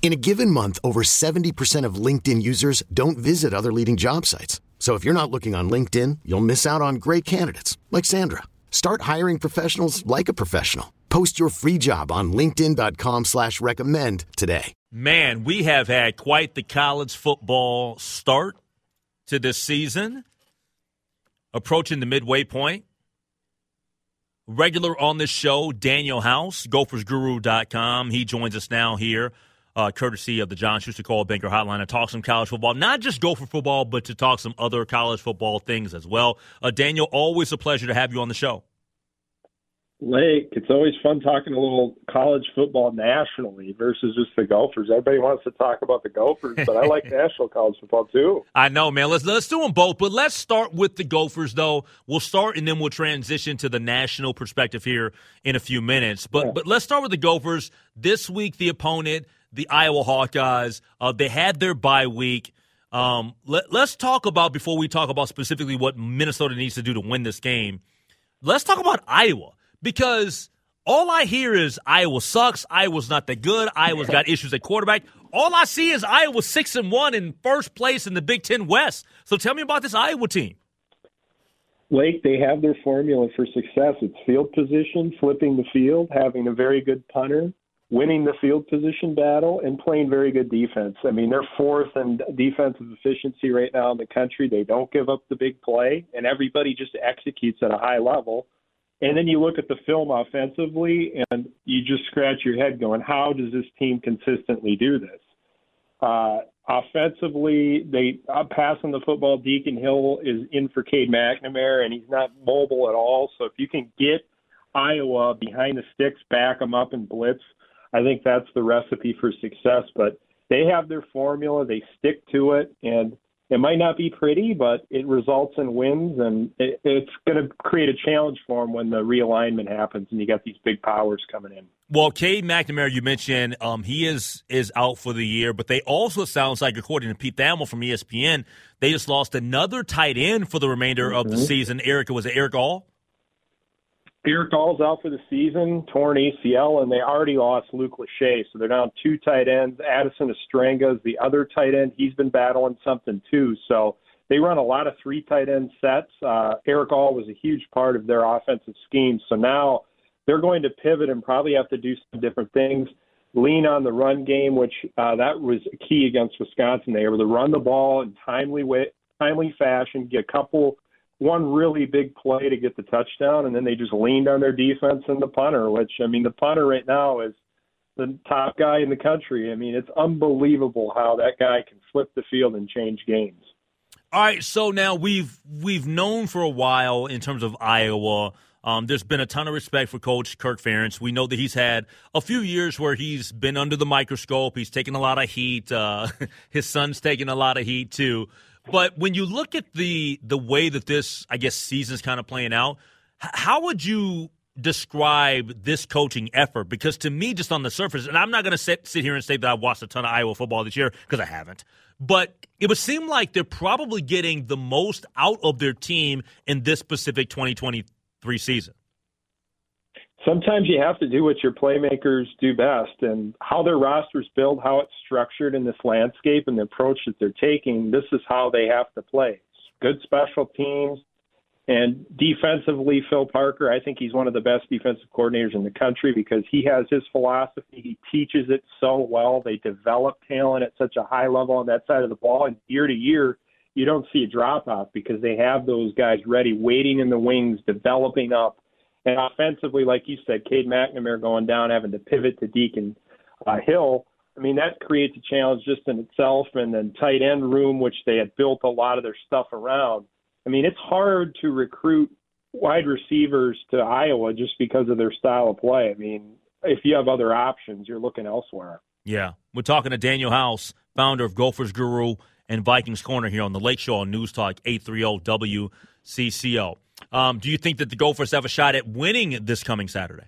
In a given month, over 70% of LinkedIn users don't visit other leading job sites. So if you're not looking on LinkedIn, you'll miss out on great candidates like Sandra. Start hiring professionals like a professional. Post your free job on LinkedIn.com slash recommend today. Man, we have had quite the college football start to this season. Approaching the midway point. Regular on this show, Daniel House, gophersguru.com. He joins us now here uh, courtesy of the John Schuster Banker Hotline, to talk some college football. Not just Gopher football, but to talk some other college football things as well. Uh, Daniel, always a pleasure to have you on the show. Lake, it's always fun talking a little college football nationally versus just the Gophers. Everybody wants to talk about the Gophers, but I like national college football too. I know, man. Let's let's do them both, but let's start with the Gophers, though. We'll start and then we'll transition to the national perspective here in a few minutes. But yeah. but let's start with the Gophers. This week, the opponent the Iowa Hawkeyes. Uh, they had their bye week. Um, let, let's talk about before we talk about specifically what Minnesota needs to do to win this game. Let's talk about Iowa because all I hear is Iowa sucks. Iowa's not that good. Iowa's got issues at quarterback. All I see is Iowa six and one in first place in the Big Ten West. So tell me about this Iowa team. Lake, they have their formula for success. It's field position, flipping the field, having a very good punter, winning the field position battle and playing very good defense. I mean, they're fourth in defensive efficiency right now in the country. They don't give up the big play, and everybody just executes at a high level. And then you look at the film offensively, and you just scratch your head going, how does this team consistently do this? Uh, offensively, they uh, passing the football. Deacon Hill is in for Cade McNamara, and he's not mobile at all. So if you can get Iowa behind the sticks, back them up and blitz – I think that's the recipe for success. But they have their formula, they stick to it, and it might not be pretty, but it results in wins, and it, it's going to create a challenge for them when the realignment happens and you got these big powers coming in. Well, Cade McNamara, you mentioned um, he is is out for the year, but they also sounds like, according to Pete Thamel from ESPN, they just lost another tight end for the remainder mm-hmm. of the mm-hmm. season. Eric was it Erick All? Erick All's out for the season, torn ACL, and they already lost Luke Lachey, so they're down two tight ends. Addison Ostrenga is the other tight end. He's been battling something too. So they run a lot of three tight end sets. Uh, Erick All was a huge part of their offensive scheme. So now they're going to pivot and probably have to do some different things. Lean on the run game, which uh, that was key against Wisconsin. They were able to run the ball in timely way, timely fashion, get a couple one really big play to get the touchdown, and then they just leaned on their defense and the punter, which, I mean, the punter right now is the top guy in the country. I mean, it's unbelievable how that guy can flip the field and change games. All right, so now we've we've known for a while in terms of Iowa. Um, there's been a ton of respect for Coach Kirk Ferentz. We know that he's had a few years where he's been under the microscope. He's taken a lot of heat. Uh, his son's taking a lot of heat too. But when you look at the the way that this, I guess, season's kind of playing out, how would you describe this coaching effort? Because to me, just on the surface, and I'm not going to sit sit here and say that I've watched a ton of Iowa football this year because I haven't, but it would seem like they're probably getting the most out of their team in this specific 2023 season sometimes you have to do what your playmakers do best and how their rosters build, how it's structured in this landscape and the approach that they're taking. This is how they have to play. Good special teams and defensively, Phil Parker, I think he's one of the best defensive coordinators in the country because he has his philosophy. He teaches it so well. They develop talent at such a high level on that side of the ball. And year to year, you don't see a drop off because they have those guys ready, waiting in the wings, developing up And offensively, like you said, Cade McNamara going down, having to pivot to Deacon uh, Hill. I mean, that creates a challenge just in itself. And then tight end room, which they had built a lot of their stuff around. I mean, it's hard to recruit wide receivers to Iowa just because of their style of play. I mean, if you have other options, you're looking elsewhere. Yeah. We're talking to Daniel House, founder of Gophers Guru and Vikings Corner here on the Lake Show on News Talk 830 WCCO. Um, do you think that the Gophers have a shot at winning this coming Saturday?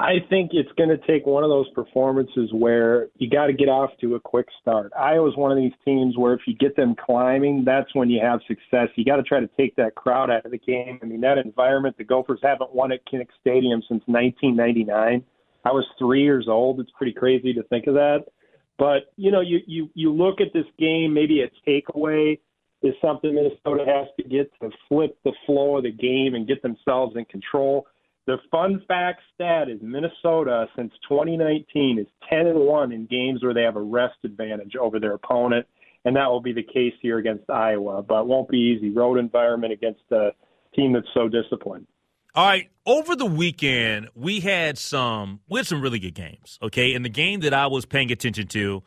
I think it's going to take one of those performances where you got to get off to a quick start. Iowa's one of these teams where if you get them climbing, that's when you have success. You got to try to take that crowd out of the game. I mean, that environment, the Gophers haven't won at Kinnick Stadium since 1999. I was three years old. It's pretty crazy to think of that. But you know, you you you look at this game. Maybe a takeaway is something Minnesota has to get to flip the flow of the game and get themselves in control. The fun fact stat is Minnesota since 2019 is 10 and one in games where they have a rest advantage over their opponent, and that will be the case here against Iowa. But it won't be easy. Road environment against a team that's so disciplined. All right, over the weekend we had some we had some really good games. Okay, and the game that I was paying attention to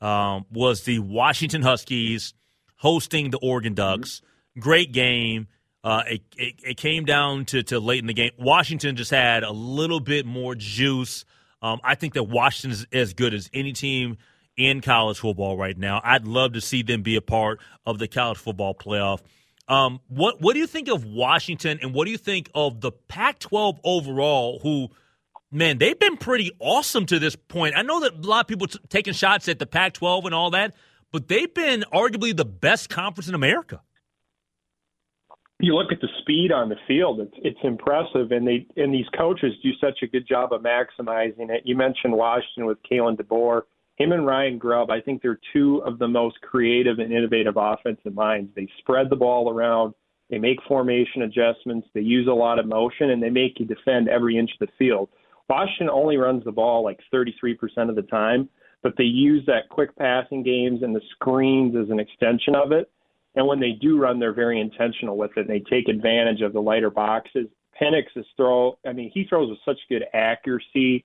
um, was the Washington Huskies hosting the Oregon Ducks. Mm-hmm. Great game. Uh, it, it, it, came down to, to late in the game. Washington just had a little bit more juice. Um, I think that Washington is as good as any team in college football right now. I'd love to see them be a part of the college football playoff. Um, what what do you think of Washington, and what do you think of the Pac-12 overall? Who, man, they've been pretty awesome to this point. I know that a lot of people t- taking shots at the Pac-12 and all that, but they've been arguably the best conference in America. You look at the speed on the field; it's it's impressive, and they and these coaches do such a good job of maximizing it. You mentioned Washington with Kalen DeBoer him and Ryan Grubb, I think they're two of the most creative and innovative offensive minds. They spread the ball around, they make formation adjustments, they use a lot of motion, and they make you defend every inch of the field. Washington only runs the ball like 33% of the time, but they use that quick passing games and the screens as an extension of it. And when they do run, they're very intentional with it. And they take advantage of the lighter boxes. Penix is throw. I mean, he throws with such good accuracy,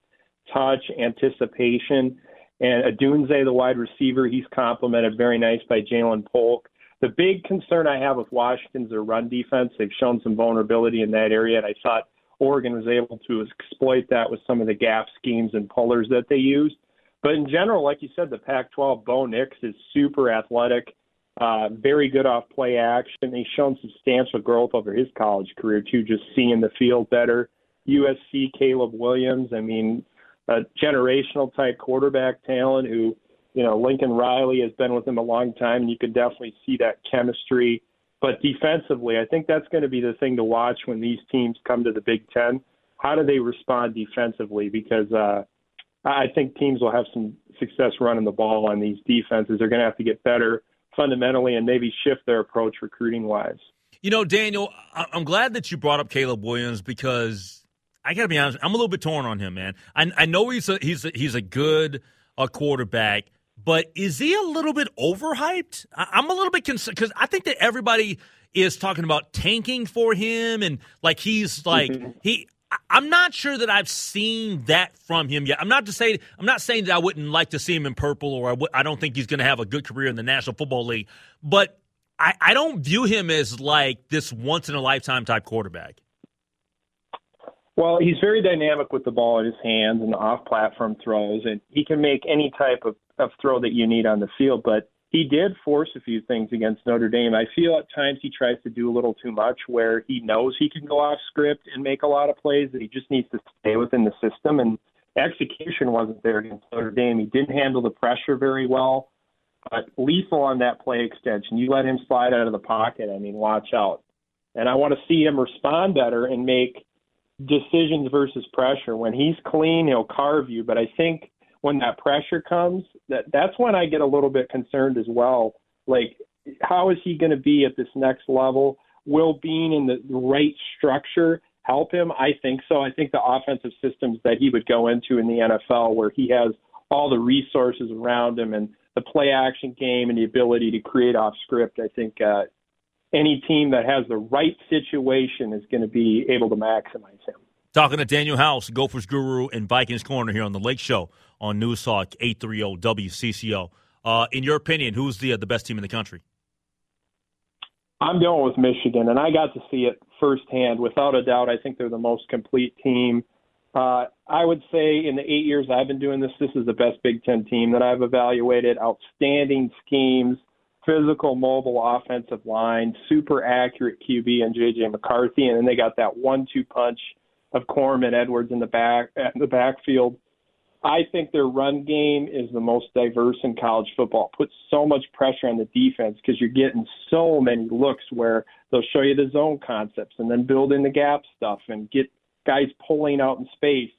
touch, anticipation and Odunze, the wide receiver, he's complemented very nice by Ja'Lynn Polk. The big concern I have with Washington's their run defense. They've shown some vulnerability in that area, and I thought Oregon was able to exploit that with some of the gap schemes and pullers that they used. But in general, like you said, the Pac-12, Bo Nix is super athletic, uh, very good off play action. He's shown substantial growth over his college career too, just seeing the field better. USC, Caleb Williams. I mean, a generational type quarterback talent who, you know, Lincoln Riley has been with him a long time, and you can definitely see that chemistry. But defensively, I think that's going to be the thing to watch when these teams come to the Big Ten. How do they respond defensively? Because uh, I think teams will have some success running the ball on these defenses. They're going to have to get better fundamentally and maybe shift their approach recruiting wise. You know, Daniel, I'm glad that you brought up Caleb Williams because I got to be honest. I'm a little bit torn on him, man. I, I know he's a, he's a, he's a good uh, quarterback, but is he a little bit overhyped? I, I'm a little bit concerned because I think that everybody is talking about tanking for him and like he's like mm-hmm. he. I'm not sure that I've seen that from him yet. I'm not to say I'm not saying that I wouldn't like to see him in purple or I w- I don't think he's going to have a good career in the National Football League, but I, I don't view him as like this once in a lifetime type quarterback. Well, he's very dynamic with the ball in his hands and off platform throws, and he can make any type of, of throw that you need on the field. But he did force a few things against Notre Dame. I feel at times he tries to do a little too much where he knows he can go off script and make a lot of plays, that he just needs to stay within the system. And execution wasn't there against Notre Dame. He didn't handle the pressure very well, but lethal on that play extension. You let him slide out of the pocket, I mean, watch out. And I want to see him respond better and make decisions versus pressure. When he's clean, he'll carve you. But I think when that pressure comes, that that's when I get a little bit concerned as well. Like, how is he going to be at this next level? Will being in the right structure help him? I think so. I think the offensive systems that he would go into in the NFL, where he has all the resources around him and the play action game and the ability to create off script, I think uh, any team that has the right situation is going to be able to maximize him. Talking to Daniel House, Gophers Guru and Vikings Corner here on the Lake Show on News Talk 830 WCCO. Uh, in your opinion, who's the uh, the best team in the country? I'm going with Michigan, and I got to see it firsthand. Without a doubt, I think they're the most complete team. Uh, I would say in the eight years I've been doing this, this is the best Big Ten team that I've evaluated. Outstanding schemes, physical, mobile offensive line, super accurate QB and JJ McCarthy, and then they got that one-two punch of Corum and Edwards in the back in the backfield. I think their run game is the most diverse in college football. Puts so much pressure on the defense because you're getting so many looks where they'll show you the zone concepts and then build in the gap stuff and get guys pulling out in space.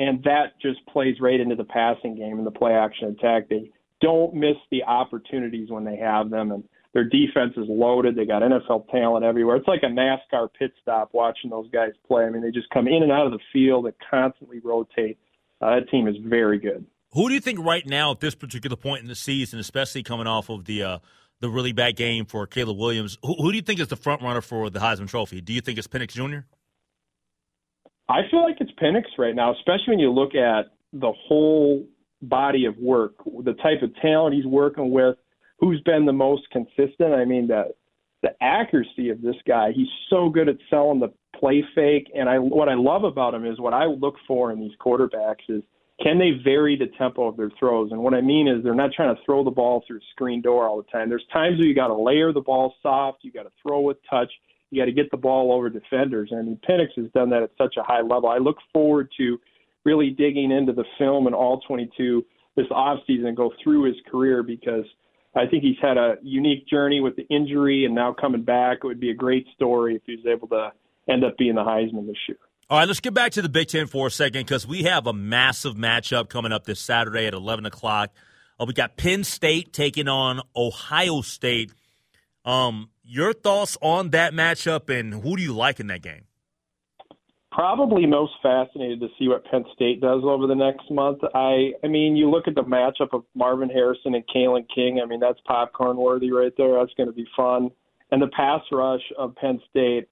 And that just plays right into the passing game and the play action attack. They don't miss the opportunities when they have them. And their defense is loaded. They got NFL talent everywhere. It's like a NASCAR pit stop watching those guys play. I mean, they just come in and out of the field and constantly rotate. Uh, that team is very good. Who do you think right now at this particular point in the season, especially coming off of the uh, the really bad game for Caleb Williams, who, who do you think is the front runner for the Heisman Trophy? Do you think it's Penix Jr.? I feel like it's Penix right now, especially when you look at the whole body of work, the type of talent he's working with, who's been the most consistent. I mean, the the accuracy of this guy. He's so good at selling the play fake, and I what I love about him is what I look for in these quarterbacks is can they vary the tempo of their throws? And what I mean is they're not trying to throw the ball through screen door all the time. There's times where you got to layer the ball soft, you got to throw with touch, you got to get the ball over defenders. And I mean, Penix has done that at such a high level. I look forward to really digging into the film and all 22 this offseason and go through his career because I think he's had a unique journey with the injury and now coming back. It would be a great story if he was able to end up being the Heisman this year. All right, let's get back to the Big Ten for a second because we have a massive matchup coming up this Saturday at 11 o'clock. Uh, we got Penn State taking on Ohio State. Um, your thoughts on that matchup and who do you like in that game? Probably most fascinated to see what Penn State does over the next month. I I mean, you look at the matchup of Marvin Harrison and Kalen King. I mean, that's popcorn worthy right there. That's going to be fun. And the pass rush of Penn State,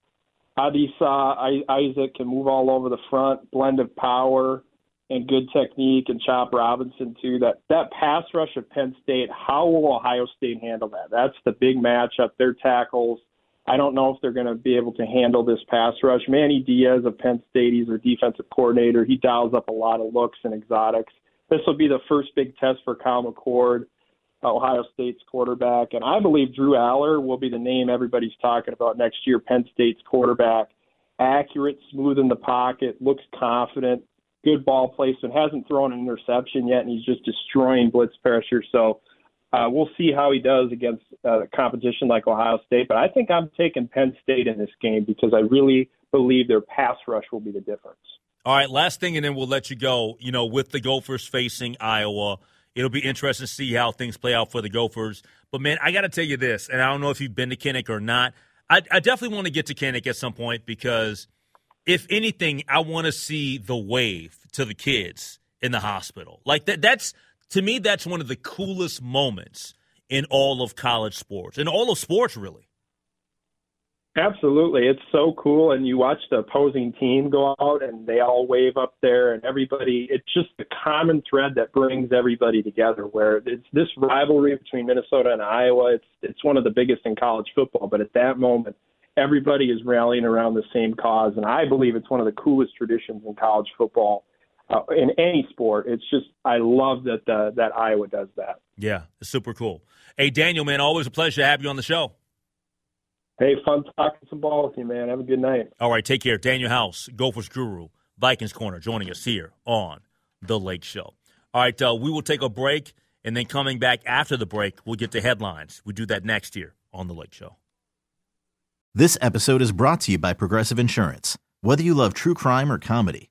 Adisa Isaac can move all over the front, blend of power and good technique, and Chop Robinson too. That that pass rush of Penn State. How will Ohio State handle that? That's the big matchup. Their tackles I don't know if they're going to be able to handle this pass rush. Manny Diaz of Penn State, he's their defensive coordinator. He dials up a lot of looks and exotics. This will be the first big test for Kyle McCord, Ohio State's quarterback. And I believe Drew Allar will be the name everybody's talking about next year, Penn State's quarterback. Accurate, smooth in the pocket, looks confident, good ball placement, hasn't thrown an interception yet, and he's just destroying blitz pressure. So uh, we'll see how he does against uh, competition like Ohio State, but I think I'm taking Penn State in this game because I really believe their pass rush will be the difference. All right, last thing, and then we'll let you go. You know, with the Gophers facing Iowa, it'll be interesting to see how things play out for the Gophers. But man, I got to tell you this, and I don't know if you've been to Kinnick or not. I, I definitely want to get to Kinnick at some point because, if anything, I want to see the wave to the kids in the hospital. Like that. That's to me, that's one of the coolest moments in all of college sports, in all of sports, really. Absolutely. It's so cool. And you watch the opposing team go out and they all wave up there and everybody, it's just the common thread that brings everybody together where it's this rivalry between Minnesota and Iowa. It's, it's one of the biggest in college football. But at that moment, everybody is rallying around the same cause. And I believe it's one of the coolest traditions in college football uh, in any sport. It's just I love that uh, that Iowa does that. Yeah, it's super cool. Hey, Daniel, man, always a pleasure to have you on the show. Hey, fun talking some ball with you, man. Have a good night. All right, take care. Daniel House, Gophers Guru, Vikings Corner, joining us here on The Lake Show. All right, uh, we will take a break, and then coming back after the break, we'll get to headlines. We do that next year on The Lake Show. This episode is brought to you by Progressive Insurance. Whether you love true crime or comedy,